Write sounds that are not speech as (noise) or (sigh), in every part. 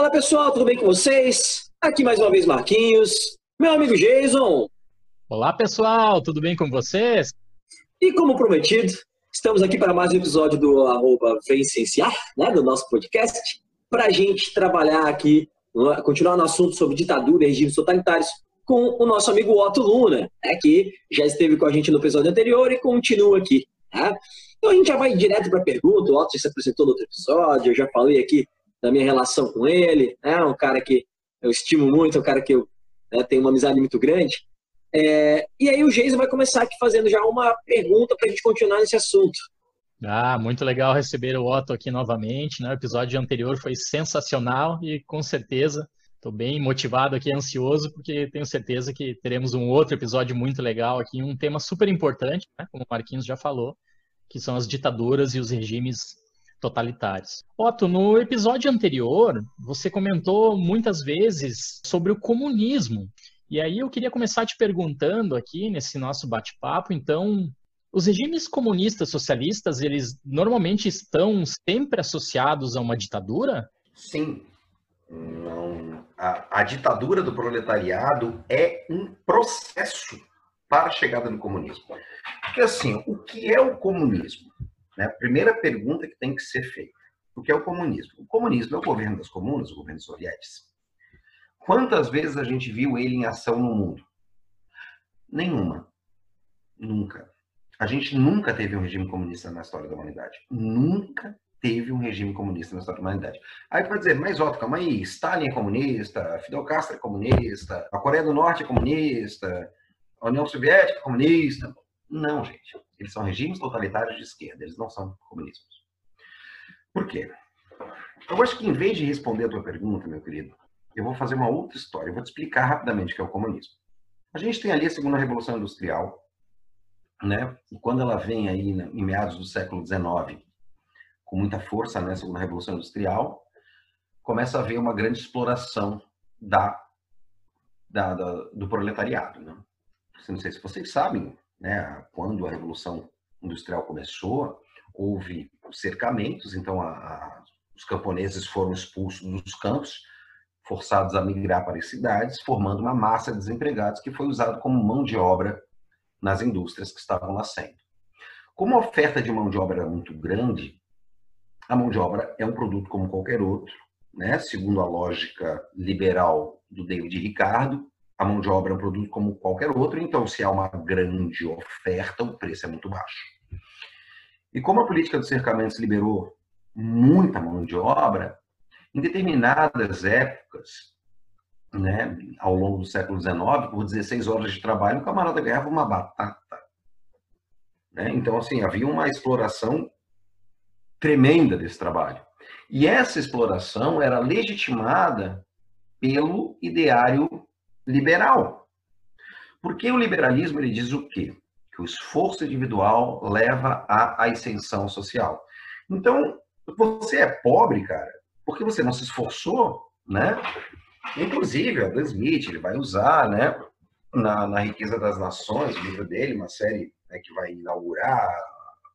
Fala pessoal, tudo bem com vocês? Aqui mais uma vez Marquinhos, meu amigo Jason. Olá pessoal, tudo bem com vocês? E como prometido, estamos aqui para mais um episódio do arroba Vencenciar, né, do nosso podcast, para a gente trabalhar aqui, continuar no assunto sobre ditadura e regimes totalitários com o nosso amigo Otto Luna, né, que já esteve com a gente no episódio anterior e continua aqui. Né? Então a gente já vai direto para a pergunta, o Otto já se apresentou no outro episódio, eu já falei aqui da minha relação com ele, né, um cara que eu estimo muito, um cara que eu né, tenho uma amizade muito grande. É, e aí o Geisa vai começar aqui fazendo já uma pergunta para a gente continuar nesse assunto. Ah, muito legal receber o Otto aqui novamente. Né? O episódio anterior foi sensacional e com certeza Estou bem motivado aqui, ansioso, porque tenho certeza que teremos um outro episódio muito legal aqui, um tema super importante, né, como o Marquinhos já falou, que são as ditaduras e os regimes totalitários. Otto, no episódio anterior, você comentou muitas vezes sobre o comunismo. E aí eu queria começar te perguntando aqui nesse nosso bate-papo, então, os regimes comunistas socialistas, eles normalmente estão sempre associados a uma ditadura? Sim, não, a, a ditadura do proletariado é um processo para a chegada do comunismo. Porque assim, o que é o comunismo? Né? A primeira pergunta que tem que ser feita. O que é o comunismo? O comunismo é o governo das comunas, o governo soviético. Quantas vezes a gente viu ele em ação no mundo? Nenhuma. Nunca. A gente nunca teve um regime comunista na história da humanidade. Nunca teve um regime comunista na história da humanidade. Aí vai dizer, mas ó, calma aí, Stalin é comunista, Fidel Castro é comunista, a Coreia do Norte é comunista, a União Soviética é comunista. Não, gente. Eles são regimes totalitários de esquerda, eles não são comunistas. Por quê? Eu acho que em vez de responder a tua pergunta, meu querido, eu vou fazer uma outra história. Eu vou te explicar rapidamente o que é o comunismo. A gente tem ali a segunda revolução industrial, né? E quando ela vem aí em meados do século XIX, com muita força, né, a Revolução Industrial, começa a haver uma grande exploração da, da, da do proletariado. Né? Não sei se vocês sabem, né, quando a Revolução Industrial começou, houve cercamentos, então a, a, os camponeses foram expulsos dos campos, forçados a migrar para as cidades, formando uma massa de desempregados que foi usado como mão de obra nas indústrias que estavam nascendo. Como a oferta de mão de obra era muito grande, a mão de obra é um produto como qualquer outro, né? Segundo a lógica liberal do David Ricardo, a mão de obra é um produto como qualquer outro, então se há uma grande oferta, o preço é muito baixo. E como a política dos cercamentos liberou muita mão de obra, em determinadas épocas, né, ao longo do século XIX, por 16 horas de trabalho, o camarada ganhava uma batata. Né? Então, assim, havia uma exploração tremenda desse trabalho. E essa exploração era legitimada pelo ideário liberal. Porque o liberalismo ele diz o quê? Que o esforço individual leva à ascensão social. Então, você é pobre, cara, porque você não se esforçou, né? Inclusive, Adam Smith, ele vai usar, né, na, na Riqueza das Nações, o livro dele, uma série né, que vai inaugurar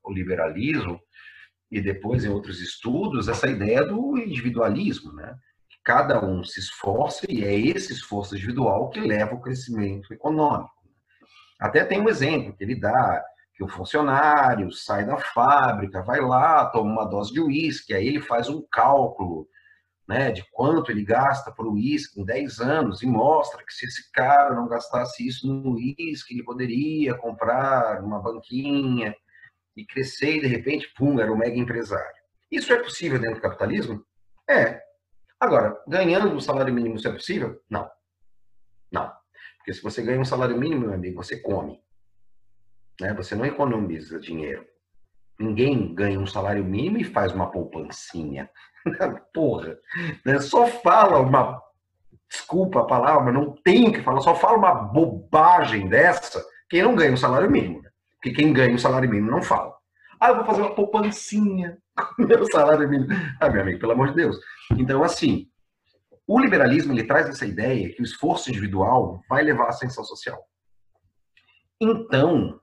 o liberalismo, e depois em outros estudos essa ideia do individualismo, né? Cada um se esforça e é esse esforço individual que leva ao crescimento econômico. Até tem um exemplo que ele dá que o funcionário sai da fábrica, vai lá, toma uma dose de uísque, aí ele faz um cálculo né, de quanto ele gasta por uísque em 10 anos e mostra que se esse cara não gastasse isso no uísque, ele poderia comprar uma banquinha, e crescer e de repente, pum, era um mega empresário. Isso é possível dentro do capitalismo? É. Agora, ganhando um salário mínimo isso é possível? Não. Não. Porque se você ganha um salário mínimo, meu amigo, você come. Né? Você não economiza dinheiro. Ninguém ganha um salário mínimo e faz uma poupancinha. (laughs) Porra. Né? Só fala uma. Desculpa a palavra, não tenho que falar, só fala uma bobagem dessa quem não ganha um salário mínimo. Porque quem ganha o salário mínimo não fala. Ah, eu vou fazer uma poupancinha (laughs) com meu salário mínimo. Ah, meu amigo, pelo amor de Deus. Então, assim, o liberalismo ele traz essa ideia que o esforço individual vai levar à ascensão social. Então,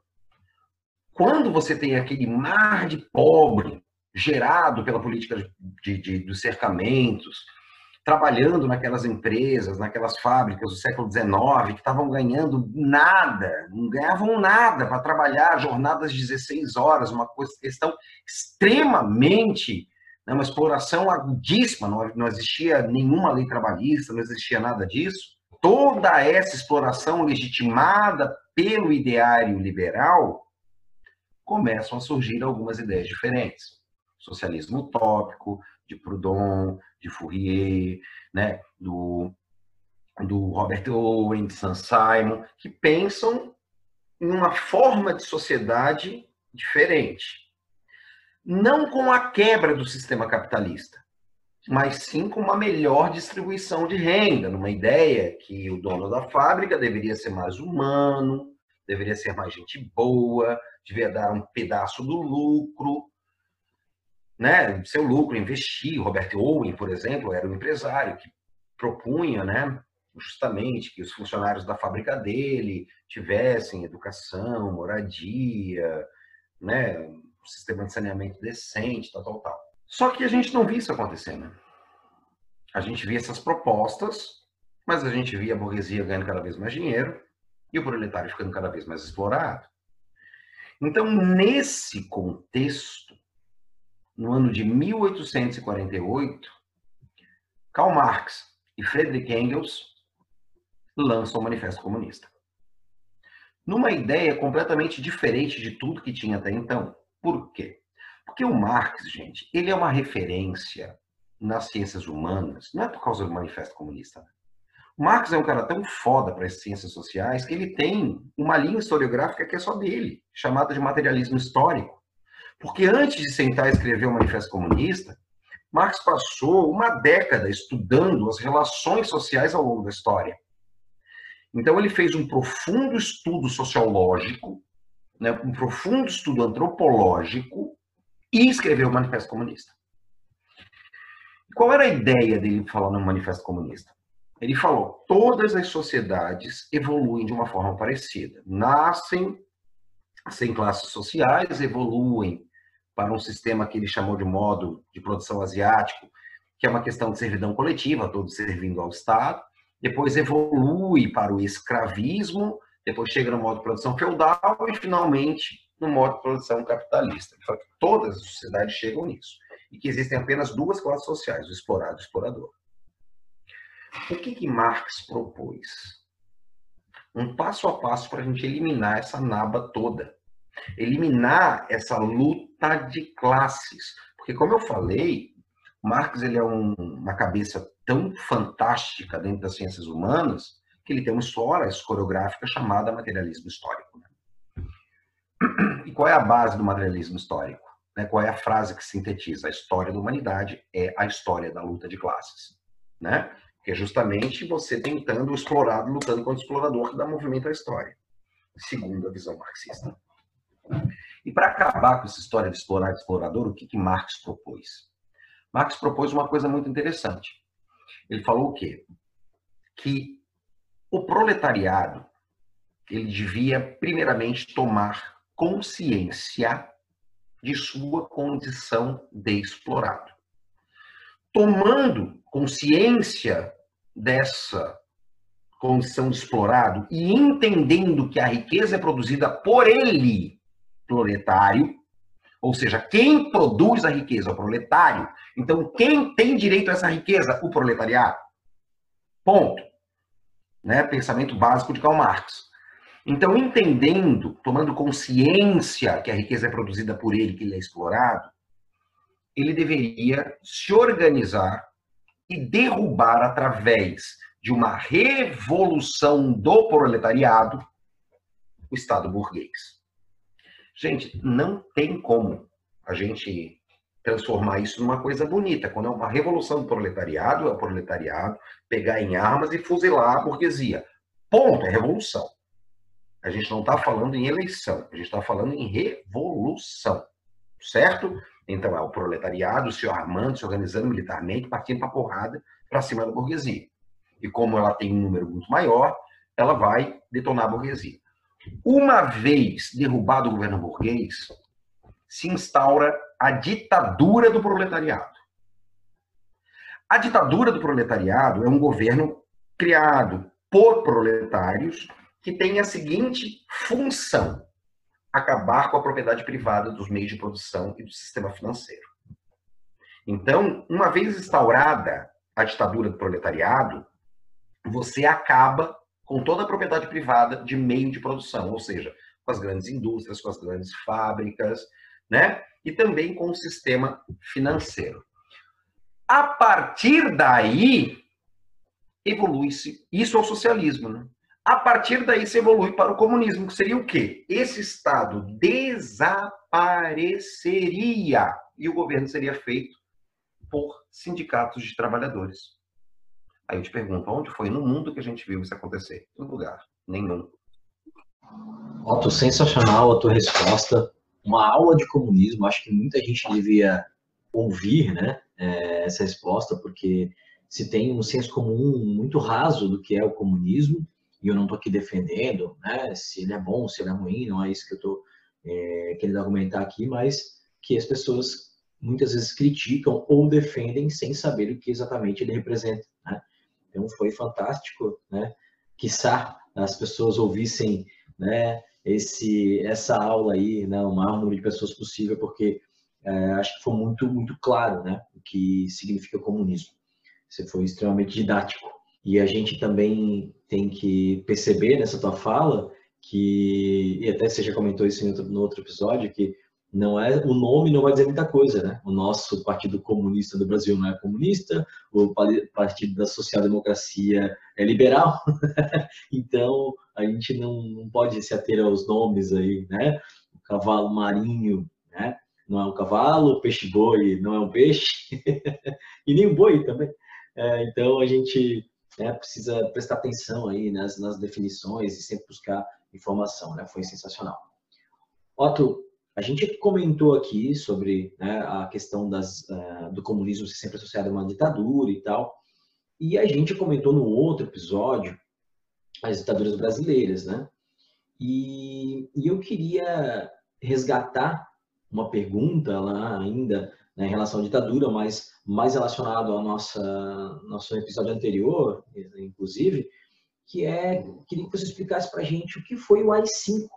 quando você tem aquele mar de pobre gerado pela política de, de, dos cercamentos, trabalhando naquelas empresas, naquelas fábricas do século XIX, que estavam ganhando nada, não ganhavam nada para trabalhar jornadas de 16 horas, uma questão extremamente, né, uma exploração agudíssima, não, não existia nenhuma lei trabalhista, não existia nada disso. Toda essa exploração legitimada pelo ideário liberal, começam a surgir algumas ideias diferentes. Socialismo utópico, de Proudhon, de Fourier, né, do, do Robert Owen, de Sam Simon, que pensam em uma forma de sociedade diferente. Não com a quebra do sistema capitalista, mas sim com uma melhor distribuição de renda, numa ideia que o dono da fábrica deveria ser mais humano, deveria ser mais gente boa, devia dar um pedaço do lucro, né, seu lucro, investir. Robert Owen, por exemplo, era um empresário que propunha, né, justamente que os funcionários da fábrica dele tivessem educação, moradia, né, um sistema de saneamento decente, tal, tal, tal. Só que a gente não via isso acontecendo. A gente via essas propostas, mas a gente via a burguesia ganhando cada vez mais dinheiro e o proletário ficando cada vez mais explorado. Então, nesse contexto, no ano de 1848, Karl Marx e Friedrich Engels lançam o Manifesto Comunista. Numa ideia completamente diferente de tudo que tinha até então. Por quê? Porque o Marx, gente, ele é uma referência nas ciências humanas, não é por causa do Manifesto Comunista. Né? O Marx é um cara tão foda para as ciências sociais que ele tem uma linha historiográfica que é só dele, chamada de materialismo histórico. Porque antes de sentar e escrever o Manifesto Comunista, Marx passou uma década estudando as relações sociais ao longo da história. Então, ele fez um profundo estudo sociológico, né, um profundo estudo antropológico e escreveu o Manifesto Comunista. Qual era a ideia dele falando no Manifesto Comunista? Ele falou: todas as sociedades evoluem de uma forma parecida. Nascem sem classes sociais, evoluem para um sistema que ele chamou de modo de produção asiático, que é uma questão de servidão coletiva, todos servindo ao Estado, depois evolui para o escravismo, depois chega no modo de produção feudal e finalmente no modo de produção capitalista. Todas as sociedades chegam nisso. E que existem apenas duas classes sociais, o explorado e o explorador. O que, que Marx propôs? Um passo a passo para a gente eliminar essa naba toda eliminar essa luta de classes. Porque, como eu falei, Marx ele é um, uma cabeça tão fantástica dentro das ciências humanas que ele tem uma história historiográfica chamada materialismo histórico. Né? E qual é a base do materialismo histórico? Né? Qual é a frase que sintetiza? A história da humanidade é a história da luta de classes. Né? Que é justamente você tentando o explorado lutando contra o explorador que dá movimento à história, segundo a visão marxista. E para acabar com essa história de explorar explorador, o que, que Marx propôs? Marx propôs uma coisa muito interessante. Ele falou o quê? Que o proletariado ele devia primeiramente tomar consciência de sua condição de explorado. Tomando consciência dessa condição de explorado e entendendo que a riqueza é produzida por ele proletário, ou seja, quem produz a riqueza? O proletário. Então, quem tem direito a essa riqueza? O proletariado. Ponto. Né? Pensamento básico de Karl Marx. Então, entendendo, tomando consciência que a riqueza é produzida por ele, que ele é explorado, ele deveria se organizar e derrubar através de uma revolução do proletariado o Estado burguês. Gente, não tem como a gente transformar isso numa coisa bonita. Quando é uma revolução do proletariado, é o proletariado pegar em armas e fuzilar a burguesia. Ponto, é revolução. A gente não está falando em eleição, a gente está falando em revolução, certo? Então é o proletariado se armando, se organizando militarmente, partindo para porrada para cima da burguesia. E como ela tem um número muito maior, ela vai detonar a burguesia. Uma vez derrubado o governo burguês, se instaura a ditadura do proletariado. A ditadura do proletariado é um governo criado por proletários que tem a seguinte função: acabar com a propriedade privada dos meios de produção e do sistema financeiro. Então, uma vez instaurada a ditadura do proletariado, você acaba com toda a propriedade privada de meio de produção, ou seja, com as grandes indústrias, com as grandes fábricas, né? E também com o sistema financeiro. A partir daí, evolui-se. Isso é o socialismo, né? A partir daí se evolui para o comunismo, que seria o quê? Esse Estado desapareceria e o governo seria feito por sindicatos de trabalhadores. Aí eu te pergunto, onde foi no mundo que a gente viu isso acontecer? Em lugar nenhum. Otto, sensacional a tua resposta. Uma aula de comunismo, acho que muita gente devia ouvir né, é, essa resposta, porque se tem um senso comum muito raso do que é o comunismo, e eu não estou aqui defendendo né, se ele é bom, se ele é ruim, não é isso que eu estou é, querendo argumentar aqui, mas que as pessoas muitas vezes criticam ou defendem sem saber o que exatamente ele representa. Então foi fantástico, né? Quiçá as pessoas ouvissem, né? Esse, essa aula aí, né? O maior número de pessoas possível, porque é, acho que foi muito, muito claro, né? O que significa comunismo. Você foi extremamente didático. E a gente também tem que perceber nessa tua fala que, e até você já comentou isso outro, no outro episódio, que não é o nome não vai dizer muita coisa, né? O nosso Partido Comunista do Brasil não é comunista, o Partido da Social Democracia é liberal, (laughs) então a gente não, não pode se ater aos nomes aí, né? O cavalo marinho, né? Não é um cavalo, o peixe boi não é um peixe (laughs) e nem um boi também. É, então a gente né, precisa prestar atenção aí nas, nas definições e sempre buscar informação, né? Foi sensacional. Otto, a gente comentou aqui sobre né, a questão das, uh, do comunismo ser sempre associado a uma ditadura e tal, e a gente comentou no outro episódio as ditaduras brasileiras, né? E, e eu queria resgatar uma pergunta lá ainda né, em relação à ditadura, mas mais relacionado ao nossa, nosso episódio anterior, inclusive, que é, queria que você explicasse para a gente o que foi o AI-5,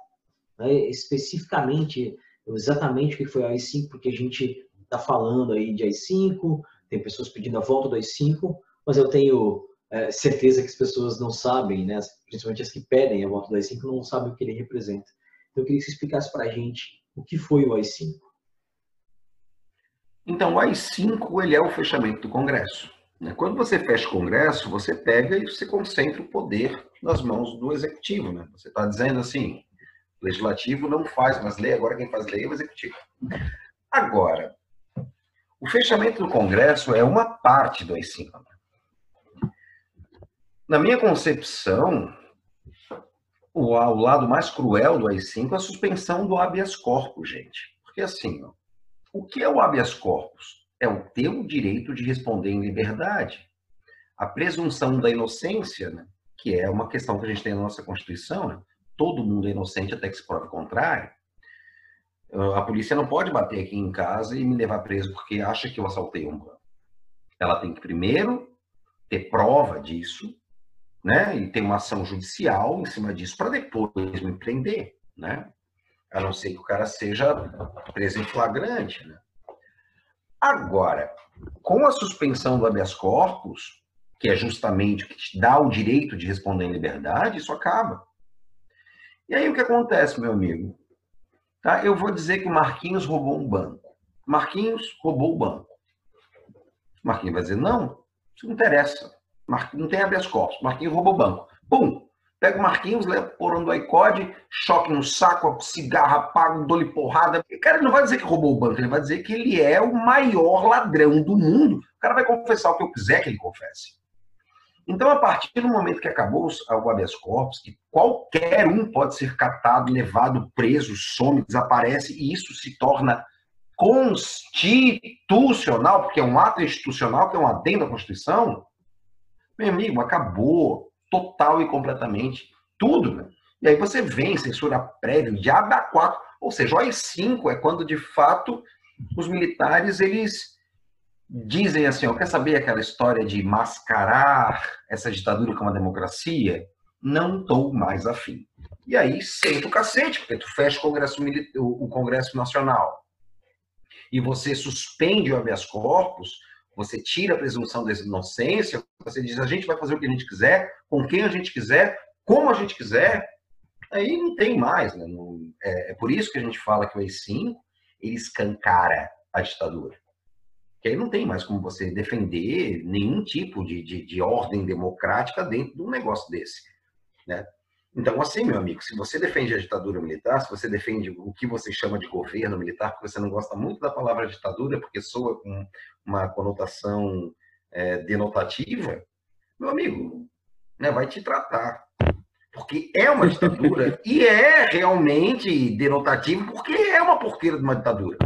né, especificamente exatamente o que foi o AI-5, porque a gente está falando aí de AI-5, tem pessoas pedindo a volta do AI-5, mas eu tenho é, certeza que as pessoas não sabem, né? principalmente as que pedem a volta do AI-5, não sabem o que ele representa. Então eu queria que você explicasse para a gente o que foi o AI-5. Então, o AI-5 ele é o fechamento do Congresso. Né? Quando você fecha o Congresso, você pega e você concentra o poder nas mãos do Executivo. Né? Você está dizendo assim, legislativo não faz mais lei, agora quem faz lei é o executivo. Agora, o fechamento do Congresso é uma parte do AI-5. Na minha concepção, o, o lado mais cruel do AI-5 é a suspensão do habeas corpus, gente. Porque assim, ó, o que é o habeas corpus? É o teu direito de responder em liberdade. A presunção da inocência, né, que é uma questão que a gente tem na nossa Constituição, né, todo mundo é inocente até que se prove o contrário, a polícia não pode bater aqui em casa e me levar preso porque acha que eu assaltei um banco. Ela tem que primeiro ter prova disso, né? E ter uma ação judicial em cima disso para depois me prender, né? A não ser que o cara seja preso em flagrante, né? Agora, com a suspensão do habeas corpus, que é justamente o que te dá o direito de responder em liberdade, isso acaba. E aí o que acontece, meu amigo? Tá? Eu vou dizer que o Marquinhos roubou um banco. Marquinhos roubou o banco. Marquinhos vai dizer, não, isso não interessa. Marquinhos, não tem habeas corpus. Marquinhos roubou o banco. Pum! Pega o Marquinhos, leva por do iCode, choque no saco, cigarra, apaga, dou-lhe porrada. O cara não vai dizer que roubou o banco, ele vai dizer que ele é o maior ladrão do mundo. O cara vai confessar o que eu quiser que ele confesse. Então, a partir do momento que acabou o habeas corpus, que qualquer um pode ser catado, levado, preso, some, desaparece, e isso se torna constitucional, porque é um ato institucional, que é um adendo à Constituição, meu amigo, acabou total e completamente tudo. Né? E aí você vem, censura prévia, diabo da quatro. Ou seja, o AI-5 é quando, de fato, os militares eles dizem assim, ó, quer saber aquela história de mascarar essa ditadura como uma democracia? Não estou mais afim. E aí senta o cacete, porque tu fecha o Congresso, o Congresso Nacional e você suspende o habeas corpus, você tira a presunção da inocência, você diz a gente vai fazer o que a gente quiser, com quem a gente quiser, como a gente quiser, aí não tem mais. Né? é, é, por isso que a gente fala que o AI-5 ele escancara a ditadura. Que aí não tem mais como você defender nenhum tipo de, de, de ordem democrática dentro de um negócio desse. Né? Então, assim, meu amigo, se você defende a ditadura militar, se você defende o que você chama de governo militar, porque você não gosta muito da palavra ditadura, porque soa com uma conotação é, denotativa, meu amigo, né, vai te tratar. Porque é uma ditadura (laughs) e é realmente denotativo, porque é uma porqueira de uma ditadura.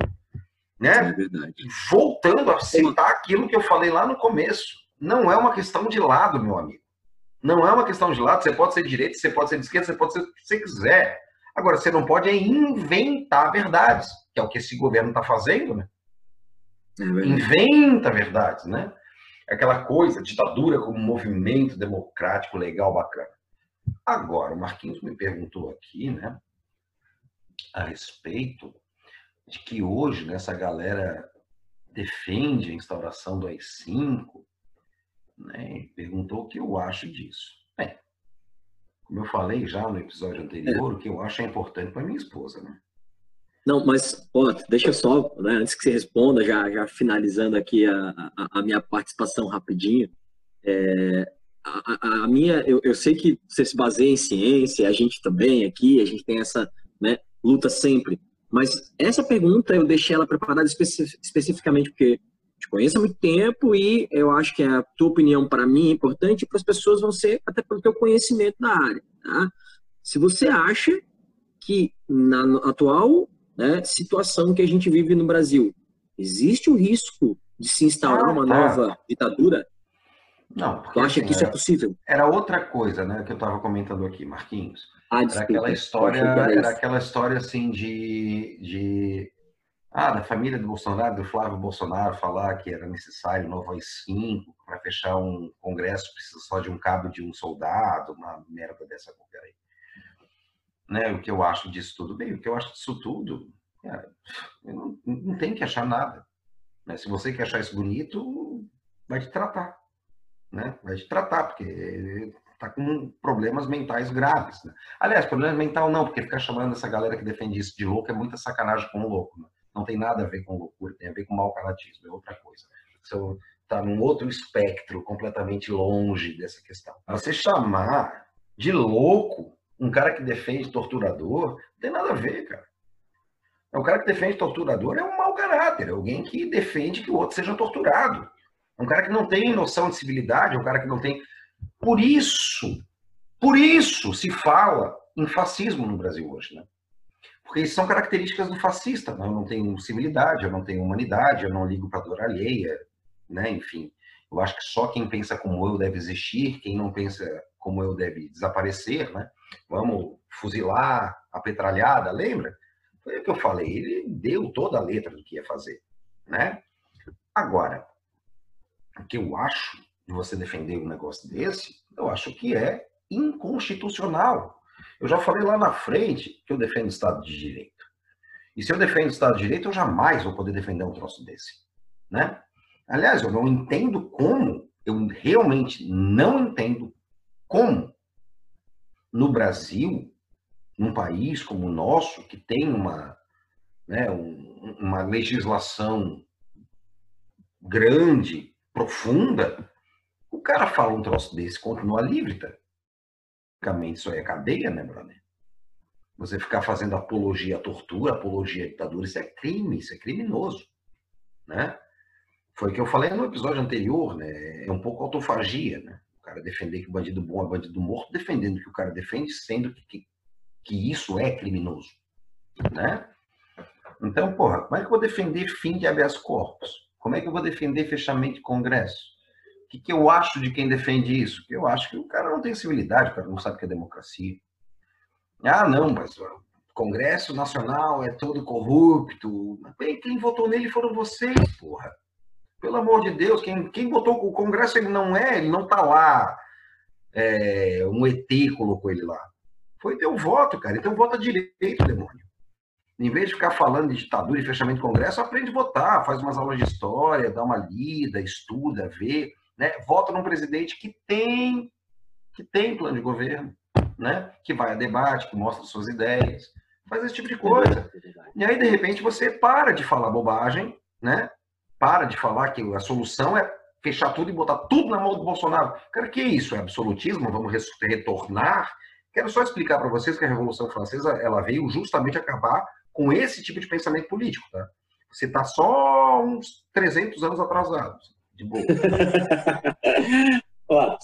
Né? É. Voltando a citar aquilo que eu falei lá no começo, não é uma questão de lado, meu amigo. Não é uma questão de lado, você pode ser de direita, você pode ser de esquerda, você pode ser o que você quiser. Agora, você não pode é inventar verdades, que é o que esse governo está fazendo, né? É Inventa verdades, né? Aquela coisa, ditadura como movimento democrático legal, bacana. Agora, o Marquinhos me perguntou aqui, né, a respeito de que hoje né, essa galera defende a instauração do AI-5, né, perguntou o que eu acho disso. Bem, como eu falei já no episódio anterior, é. o que eu acho é importante para minha esposa, né? Não, mas, ó, deixa só, né, antes que você responda, já, já finalizando aqui a, a, a minha participação rapidinho, é, a, a, minha, eu, eu sei que você se baseia em ciência, a gente também aqui, a gente tem essa né, luta sempre, mas essa pergunta eu deixei ela preparada especificamente porque te conheço há muito tempo e eu acho que a tua opinião para mim é importante e para as pessoas vão ser até pelo teu conhecimento da área. Tá? Se você acha que na atual né, situação que a gente vive no Brasil, existe o risco de se instaurar ah, uma tá. nova ditadura? Não, porque, tu acha assim, que isso é é possível? Era outra coisa, né, que eu estava comentando aqui, Marquinhos. Ah, desculpa, era aquela história, era, era aquela história assim de, de ah, da família do Bolsonaro, do Flávio Bolsonaro, falar que era necessário um novo AI-5 para fechar um congresso, precisa só de um cabo de um soldado, uma merda dessa qualquer aí. Né, o que eu acho disso tudo? Bem, o que eu acho disso tudo, é, não, não tem que achar nada. Né? Se você quer achar isso bonito, vai te tratar. Né? Vai te tratar, porque está com problemas mentais graves. Né? Aliás, problema mental não, porque ficar chamando essa galera que defende isso de louco é muita sacanagem com o louco. Né? não tem nada a ver com loucura, tem a ver com mau caratismo, é outra coisa. Você está num outro espectro completamente longe dessa questão. Você chamar de louco um cara que defende torturador, não tem nada a ver, cara. O cara que defende torturador é um mau caráter, é alguém que defende que o outro seja torturado. É um cara que não tem noção de civilidade, é um cara que não tem. Por isso, por isso se fala em fascismo no Brasil hoje, né? Porque são características do fascista. Né? Eu não tenho civilidade, eu não tenho humanidade, eu não ligo para dor alheia, né? enfim. Eu acho que só quem pensa como eu deve existir, quem não pensa como eu deve desaparecer, né? Vamos fuzilar a petralhada, lembra? Foi o que eu falei, ele deu toda a letra do que ia fazer, né? Agora, o que eu acho de você defender um negócio desse, eu acho que é inconstitucional. Eu já falei lá na frente que eu defendo o Estado de Direito. E se eu defendo o Estado de Direito, eu jamais vou poder defender um troço desse. Né? Aliás, eu não entendo como, eu realmente não entendo como no Brasil, num país como o nosso, que tem uma, né, um, uma legislação grande, profunda, o cara fala um troço desse, continua livre, tá? Basicamente, isso aí é cadeia, né, brother? Você ficar fazendo apologia à tortura, apologia à ditadura, isso é crime, isso é criminoso, né? Foi o que eu falei no episódio anterior, né? É um pouco autofagia, né? O cara defender que o bandido bom é bandido morto, defendendo que o cara defende, sendo que, que, que isso é criminoso, né? Então, porra, como é que eu vou defender fim de habeas corpus? Como é que eu vou defender fechamento de congresso? Que, que eu acho de quem defende isso? Eu acho que o cara não tem civilidade, o cara não sabe o que é democracia. Ah, não, mas o Congresso Nacional é todo corrupto. Bem, quem votou nele foram vocês, porra. Pelo amor de Deus, quem, quem botou o Congresso, ele não é, ele não está lá. É, um ET colocou ele lá. Foi teu voto, cara. Então vota direito, demônio. Em vez de ficar falando de ditadura e fechamento de Congresso, aprende a votar, faz umas aulas de história, dá uma lida, estuda, vê, né? Vota num presidente que tem que tem plano de governo, né? Que vai a debate, que mostra suas ideias, faz esse tipo de coisa. E aí de repente você para de falar bobagem, né? Para de falar que a solução é fechar tudo e botar tudo na mão do Bolsonaro. Cara, que isso? É absolutismo? Vamos retornar? Quero só explicar para vocês que a Revolução Francesa ela veio justamente acabar com esse tipo de pensamento político, tá? Você está só uns 300 anos atrasado, de boa. (laughs) Ó,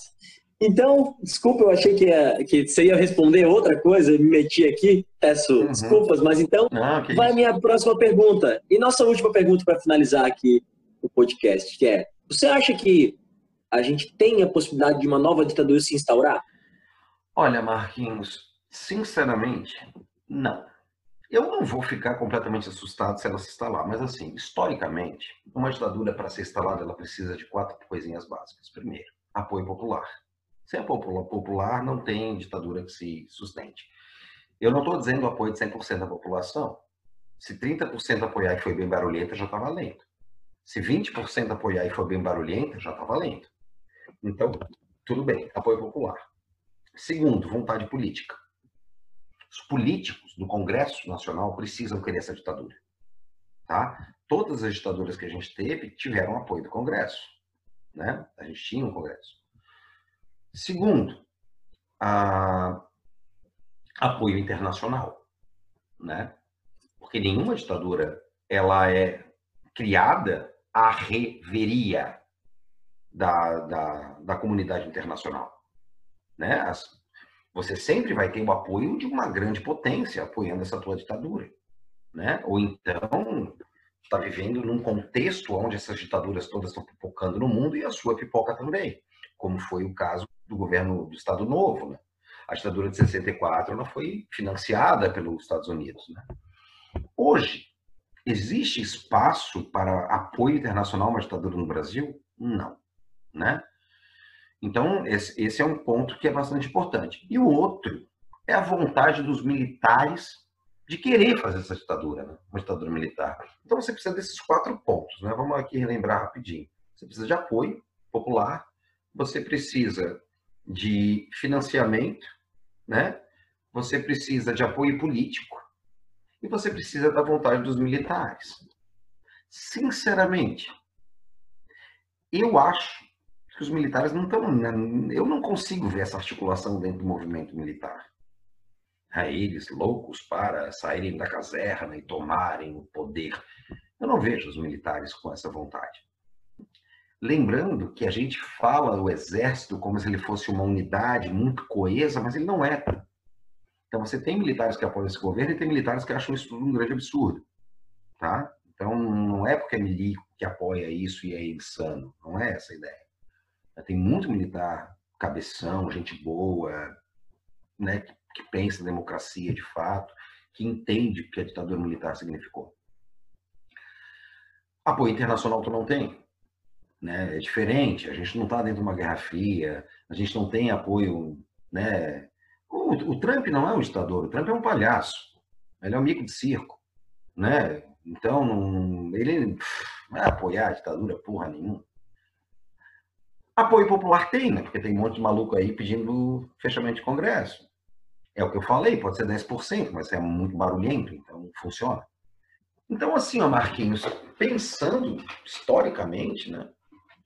então, desculpa, eu achei que, ia, que você ia responder outra coisa, me meti aqui, peço uhum. desculpas, mas então Não, vai a minha próxima pergunta. E nossa última pergunta para finalizar aqui o podcast, que é, você acha que a gente tem a possibilidade de uma nova ditadura se instaurar? Olha, Marquinhos, sinceramente, não. Eu não vou ficar completamente assustado se ela se instalar, mas assim, historicamente, uma ditadura para ser instalada, ela precisa de quatro coisinhas básicas. Primeiro, apoio popular. Sem apoio popular, não tem ditadura que se sustente. Eu não estou dizendo apoio de 100% da população. Se 30% apoiar e foi bem barulhenta, já está valendo. Se 20% apoiar e for bem barulhenta, já está valendo. Então, tudo bem, apoio popular. Segundo, vontade política. Os políticos do Congresso Nacional precisam querer essa ditadura. Tá? Todas as ditaduras que a gente teve tiveram apoio do Congresso. Né? A gente tinha um Congresso. Segundo, a... apoio internacional. Né? Porque nenhuma ditadura ela é criada à reveria da, da, da comunidade internacional. Né? As, você sempre vai ter o apoio de uma grande potência apoiando essa tua ditadura. Né? Ou então está vivendo num contexto onde essas ditaduras todas estão pipocando no mundo e a sua pipoca também, como foi o caso do governo do Estado Novo. Né? A ditadura de 64 ela foi financiada pelos Estados Unidos. Né? Hoje, existe espaço para apoio internacional a uma ditadura no Brasil? Não. Né? Então, esse, é um ponto que é bastante importante. E o outro é a vontade dos militares de querer fazer essa ditadura, né? uma ditadura militar. Então, você precisa desses quatro pontos. Né? Vamos aqui relembrar rapidinho. Você precisa de apoio popular, você precisa de financiamento, né? você precisa de apoio político e você precisa da vontade dos militares. Sinceramente, eu acho que os militares não estão. Né, eu não consigo ver essa articulação dentro do movimento militar. A eles loucos para saírem da caserna e tomarem o poder. Eu não vejo os militares com essa vontade. Lembrando que a gente fala o exército como se ele fosse uma unidade muito coesa, mas ele não é. Então você tem militares que apoiam esse governo e tem militares que acham isso tudo um grande absurdo. Tá? Então não é porque é milico que apoia isso e é insano. Não é essa a ideia. Tem muito militar, cabeção, gente boa, né, que, que pensa em democracia de fato, que entende o que a ditadura militar significou. Apoio internacional tu não tem. Né? É diferente, a gente não está dentro de uma guerra fria, a gente não tem apoio. Né? O, o, Trump não é um ditador, o Trump é um palhaço, ele é um mico de circo. Né? Então, não, ele não vai apoiar a ditadura porra nenhuma. Apoio popular tem, né? Porque tem um monte de maluco aí pedindo fechamento de Congresso. É o que eu falei, pode ser 10%, mas é muito barulhento, então funciona. Então, assim, ó, Marquinhos, pensando historicamente, né,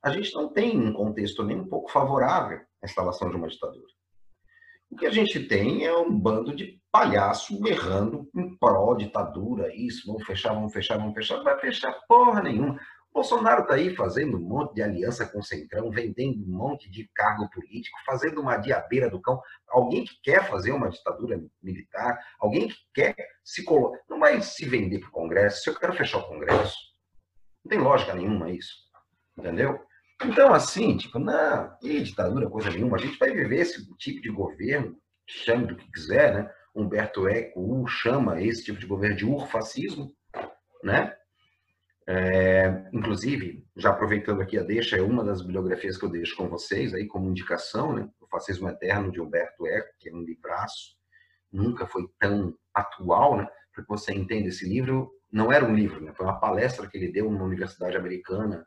a gente não tem um contexto nem um pouco favorável à instalação de uma ditadura. O que a gente tem é um bando de palhaço berrando em pró-ditadura, isso, vamos fechar, vamos fechar, vamos fechar, não vai fechar porra nenhuma. Bolsonaro está aí fazendo um monte de aliança com o Centrão, vendendo um monte de cargo político, fazendo uma diabeira do cão. Alguém que quer fazer uma ditadura militar, alguém que quer se colocar. Não vai se vender para o Congresso. Se eu quero fechar o Congresso, não tem lógica nenhuma isso. Entendeu? Então, assim, tipo, não, que ditadura, coisa nenhuma. A gente vai viver esse tipo de governo, chame do que quiser, né? Humberto Eco chama esse tipo de governo de urfascismo, né? É, inclusive, já aproveitando aqui a deixa, é uma das bibliografias que eu deixo com vocês aí como indicação, né? O Fascismo Eterno de Humberto Eco, que é um livraço, nunca foi tão atual, né? Para que você entenda esse livro, não era um livro, né? Foi uma palestra que ele deu numa universidade americana,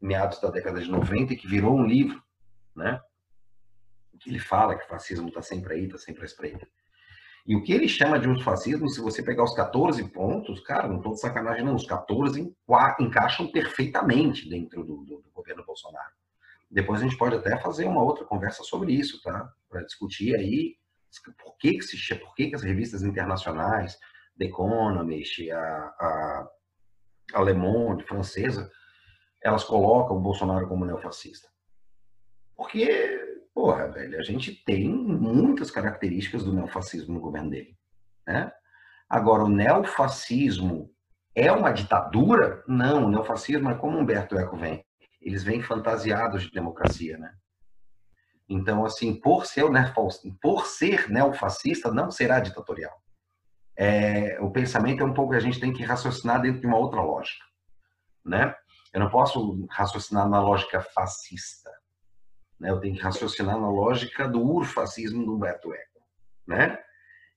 meados da década de 90, e que virou um livro, né? Que ele fala que o fascismo está sempre aí, está sempre à espreita. E o que ele chama de um fascismo, se você pegar os 14 pontos, cara, não estou de sacanagem não, os 14 encaixam perfeitamente dentro do, do, do, governo Bolsonaro. Depois a gente pode até fazer uma outra conversa sobre isso, tá? Para discutir aí por que, que, se, por que, que as revistas internacionais, The Economist, a, a, a Le Monde, francesa, elas colocam o Bolsonaro como neofascista. Porque Porra, velho, a gente tem muitas características do neofascismo no governo dele. Né? Agora, o neofascismo é uma ditadura? Não, o neofascismo é como Humberto Eco vem. Eles vêm fantasiados de democracia, né? Então, assim, por ser, por ser neofascista, não será ditatorial. É, o pensamento é um pouco que a gente tem que raciocinar dentro de uma outra lógica, né? Eu não posso raciocinar na lógica fascista. Né? Eu tenho que raciocinar na lógica do urfascismo do Humberto Eco. Né?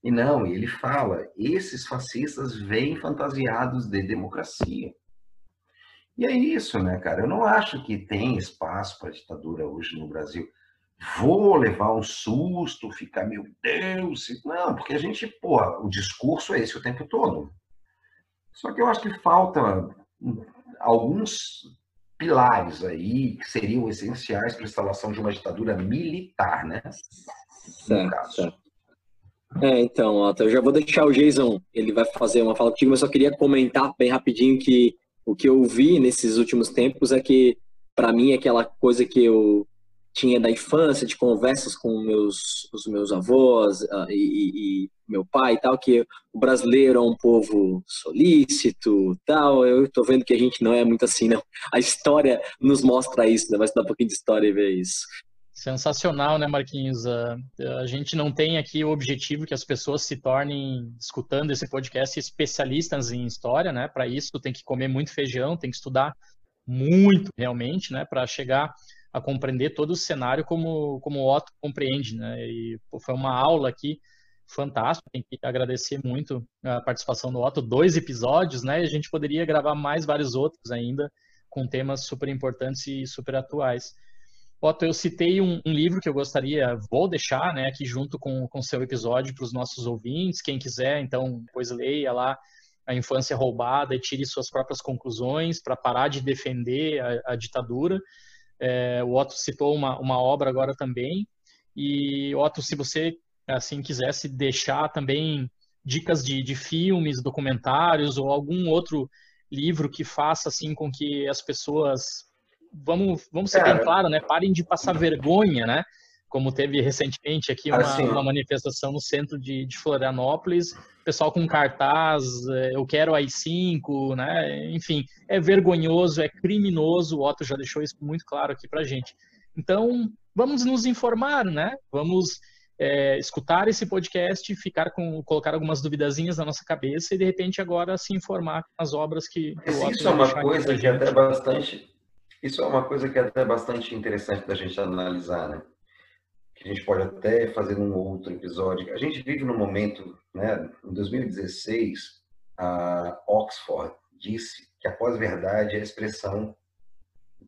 E não, ele fala, esses fascistas vêm fantasiados de democracia. E é isso, né, cara? Eu não acho que tem espaço para ditadura hoje no Brasil. Vou levar um susto, ficar, meu Deus. Não, porque a gente, porra, o discurso é esse o tempo todo. Só que eu acho que falta alguns pilares aí que seriam essenciais para a instalação de uma ditadura militar, né? Certo, certo. É, então, Otto, eu já vou deixar o Jason, ele vai fazer uma fala contigo, mas só queria comentar bem rapidinho que o que eu vi nesses últimos tempos é que, para mim, aquela coisa que eu tinha da infância, de conversas com meus, os meus avós uh, e, e, meu pai e tal, que o brasileiro é um povo solícito tal. Eu tô vendo que a gente não é muito assim, não. A história nos mostra isso, né? Vai estudar um pouquinho de história e ver isso. Sensacional, né, Marquinhos? Uh, a gente não tem aqui o objetivo que as pessoas se tornem, escutando esse podcast, especialistas em história, né? Para isso, tem que comer muito feijão, tem que estudar muito, realmente, né? Para chegar a compreender todo o cenário como, como o Otto compreende, né? E pô, foi uma aula aqui fantástica, tem que agradecer muito a participação do Otto, dois episódios, né? E a gente poderia gravar mais vários outros ainda, com temas super importantes e super atuais. Otto, eu citei um, um livro que eu gostaria, vou deixar, né, aqui junto com o seu episódio para os nossos ouvintes, quem quiser, então, depois leia lá a infância roubada e tire suas próprias conclusões para parar de defender a, a ditadura. É, o Otto citou uma, uma obra agora também. E, Otto, se você assim quisesse deixar também dicas de, de filmes, documentários ou algum outro livro que faça assim com que as pessoas vamos vamos ser Cara, bem claro, né? Parem de passar vergonha, né? Como teve recentemente aqui uma, assim, uma manifestação no centro de, de Florianópolis, pessoal com cartaz, é, eu quero AI-5, né? Enfim, é vergonhoso, é criminoso, o Otto já deixou isso muito claro aqui pra gente. Então, vamos nos informar, né? Vamos é, escutar esse podcast, ficar com, colocar algumas duvidazinhas na nossa cabeça e de repente agora se informar com as obras que o Isso é uma coisa que é até bastante, isso é uma coisa que é até bastante interessante da gente analisar, né? A gente pode até fazer num outro episódio. A gente vive num momento, né? Em 2016, a Oxford disse que a pós-verdade é a expressão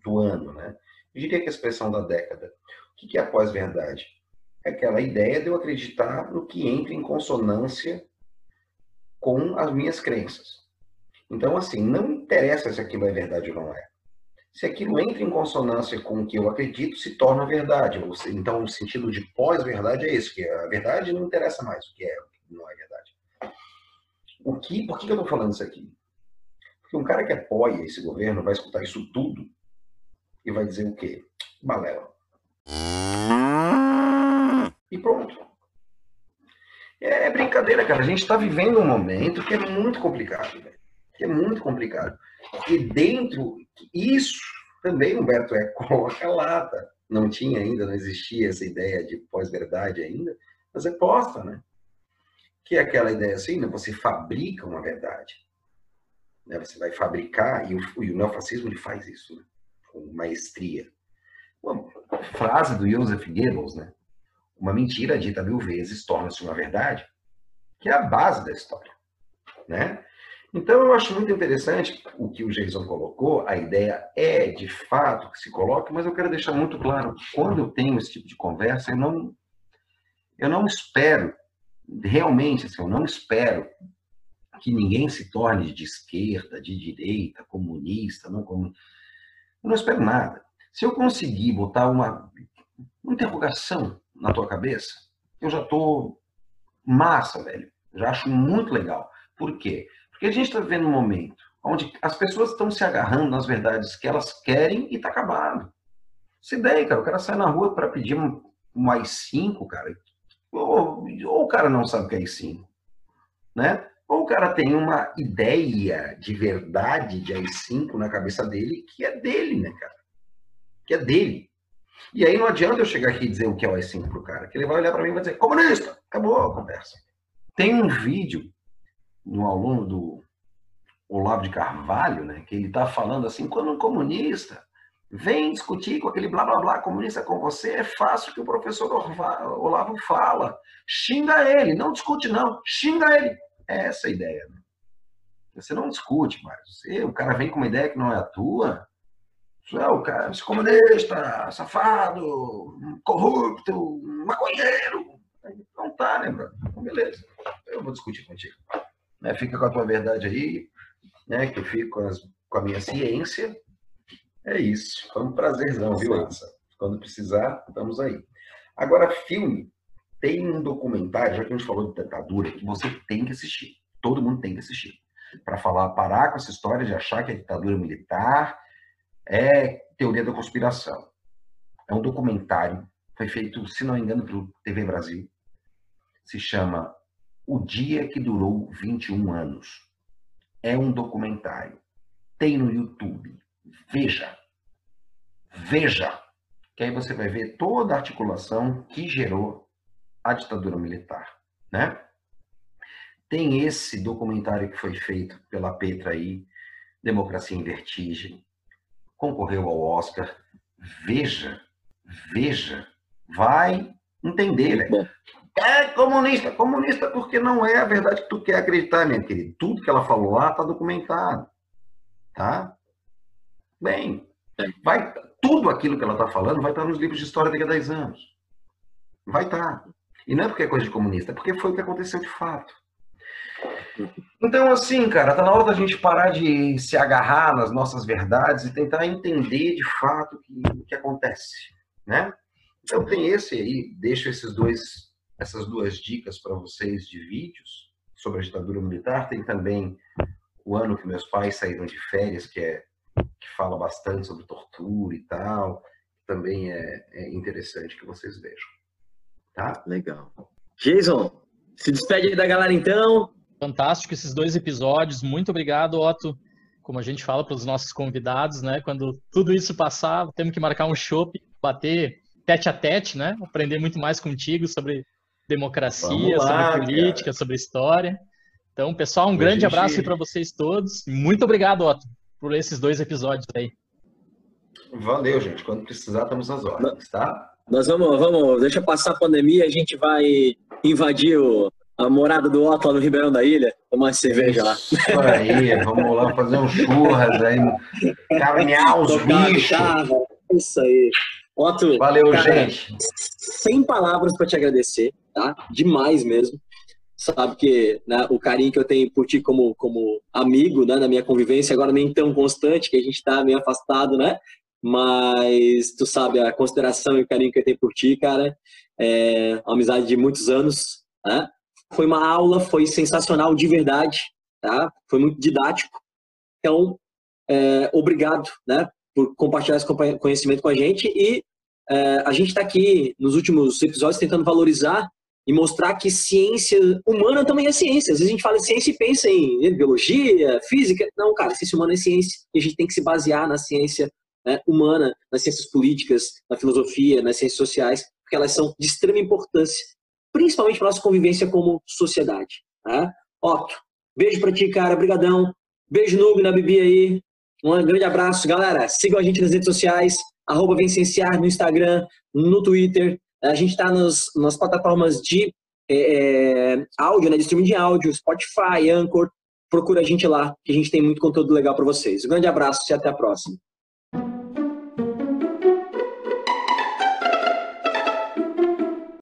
do ano, né? Eu diria que é a expressão da década. O que é a pós-verdade? é aquela ideia de eu acreditar no que entra em consonância com as minhas crenças. Então, assim, não interessa se aquilo é verdade ou não é. Se aquilo entra em consonância com o que eu acredito, se torna verdade. Então, o sentido de pós-verdade é isso, que a verdade não interessa mais o que é, o que não é verdade. O que, por que eu estou falando isso aqui? Porque um cara que apoia esse governo vai escutar isso tudo e vai dizer o quê? Balela e pronto. É, é brincadeira, cara. A gente está vivendo um momento que é muito complicado. Que é muito complicado. E dentro, isso também Humberto é coloca lata. Não tinha ainda, não existia essa ideia de pós-verdade ainda, mas é posta, né? Que é aquela ideia assim, né? Você fabrica uma verdade. Né? Você vai fabricar, e o, e o neofascismo ele faz isso né? com maestria. Uma frase do Joseph Goebbels, né? Uma mentira dita mil vezes torna-se uma verdade, que é a base da história, né? Então, eu acho muito interessante o que o Jason colocou. A ideia é, de fato, que se coloque, mas eu quero deixar muito claro que quando eu tenho esse tipo de conversa, eu não, eu não espero, realmente, assim, eu não espero que ninguém se torne de esquerda, de direita, comunista, não como. Eu não espero nada. Se eu conseguir botar uma interrogação na tua cabeça, eu já estou massa, velho. Já acho muito legal. Por quê? Porque a gente está vivendo um momento onde as pessoas estão se agarrando nas verdades que elas querem e está acabado. Se ideia, cara, o cara sai na rua para pedir um, um AI-5, cara, ou, ou, o cara não sabe o que é AI-5, né? Ou o cara tem uma ideia de verdade de AI-5 na cabeça dele que é dele, né, cara? Que é dele. E aí não adianta eu chegar aqui e dizer o que é o AI-5 pro cara, que ele vai olhar para mim e vai dizer, comunista! Acabou a conversa. Tem um vídeo um aluno do Olavo de Carvalho, né, que ele está falando assim, quando um comunista vem discutir com aquele blá blá blá comunista com você, é fácil que o professor Olavo fala. Xinga ele, não discute não, xinga ele. É essa a ideia. Né? Você não discute mais. Você, o cara vem com uma ideia que não é a tua, é o cara, é comunista, safado, corrupto, maconheiro. Não tá, né, brother? Então, beleza. Eu vou discutir contigo. Né? Fica com a tua verdade aí, né? que eu fico com, as, com a minha ciência. É isso. Foi um prazerzão, viu, Ansa? Quando precisar, estamos aí. Agora, filme. Tem um documentário, já que a gente falou de ditadura, que você tem que assistir. Todo mundo tem que assistir. Para falar, parar com essa história de achar que a ditadura militar é teoria da conspiração. É um documentário, foi feito, se não me engano, pelo TV Brasil. Se chama o Dia que Durou 21 Anos. É um documentário. Tem no YouTube. Veja. Veja. Que aí você vai ver toda a articulação que gerou a ditadura militar. Né? Tem esse documentário que foi feito pela Petra aí, Democracia em Vertigem. Concorreu ao Oscar. Veja. Veja. Vai entender, velho. É comunista. Comunista porque não é a verdade que tu quer acreditar, minha querida. Tudo que ela falou lá está documentado. Tá? Bem, vai, tudo aquilo que ela está falando vai estar nos livros de história daqui a 10 anos. Vai estar. E não é porque é coisa de comunista, é porque foi o que aconteceu de fato. Então, assim, cara, tá na hora da gente parar de se agarrar nas nossas verdades e tentar entender de fato o que, que acontece, né? Então tem esse aí, deixo esses dois essas duas dicas para vocês de vídeos sobre a ditadura militar. Tem também o ano que meus pais saíram de férias, que é que fala bastante sobre tortura e tal. Também é, é interessante que vocês vejam. Tá? Legal. Jason, se despede da galera então. Fantástico esses dois episódios. Muito obrigado, Otto. Como a gente fala para os nossos convidados, né? Quando tudo isso passar, temos que marcar um shopping, bater tete a tete, né? Aprender muito mais contigo sobre democracia, lá, sobre política, cara. sobre história. Então, pessoal, um Hoje grande gente... abraço para vocês todos. Muito obrigado, Otto, por esses dois episódios aí. Valeu, gente. Quando precisar, estamos às ordens, tá? Nós vamos, vamos, deixa passar a pandemia, a gente vai invadir o, a morada do Otto lá no Ribeirão da Ilha, tomar uma cerveja lá. Isso aí, vamos lá fazer um churras aí, caminhar os bichos. Isso aí. Otto, valeu, cara, gente. Sem palavras para te agradecer, tá? Demais mesmo. Sabe que né, o carinho que eu tenho por ti como, como amigo, né, na minha convivência, agora nem tão constante, que a gente está meio afastado, né? Mas tu sabe a consideração e o carinho que eu tenho por ti, cara. É uma amizade de muitos anos, né? Foi uma aula, foi sensacional de verdade, tá? Foi muito didático. Então, é, obrigado, né? por compartilhar esse conhecimento com a gente e é, a gente está aqui nos últimos episódios tentando valorizar e mostrar que ciência humana também é ciência. Às vezes a gente fala ciência e pensa em biologia, física. Não, cara, ciência humana é ciência e a gente tem que se basear na ciência né, humana, nas ciências políticas, na filosofia, nas ciências sociais, porque elas são de extrema importância, principalmente para nossa convivência como sociedade. Tá? Otto, beijo para ti, cara. Obrigadão. Beijo no na Bibi aí. Um grande abraço, galera. Sigam a gente nas redes sociais, arroba Vencenciar no Instagram, no Twitter. A gente está nas plataformas de é, é, áudio, né, de streaming de áudio, Spotify, Anchor. Procura a gente lá, que a gente tem muito conteúdo legal para vocês. Um grande abraço e até a próxima.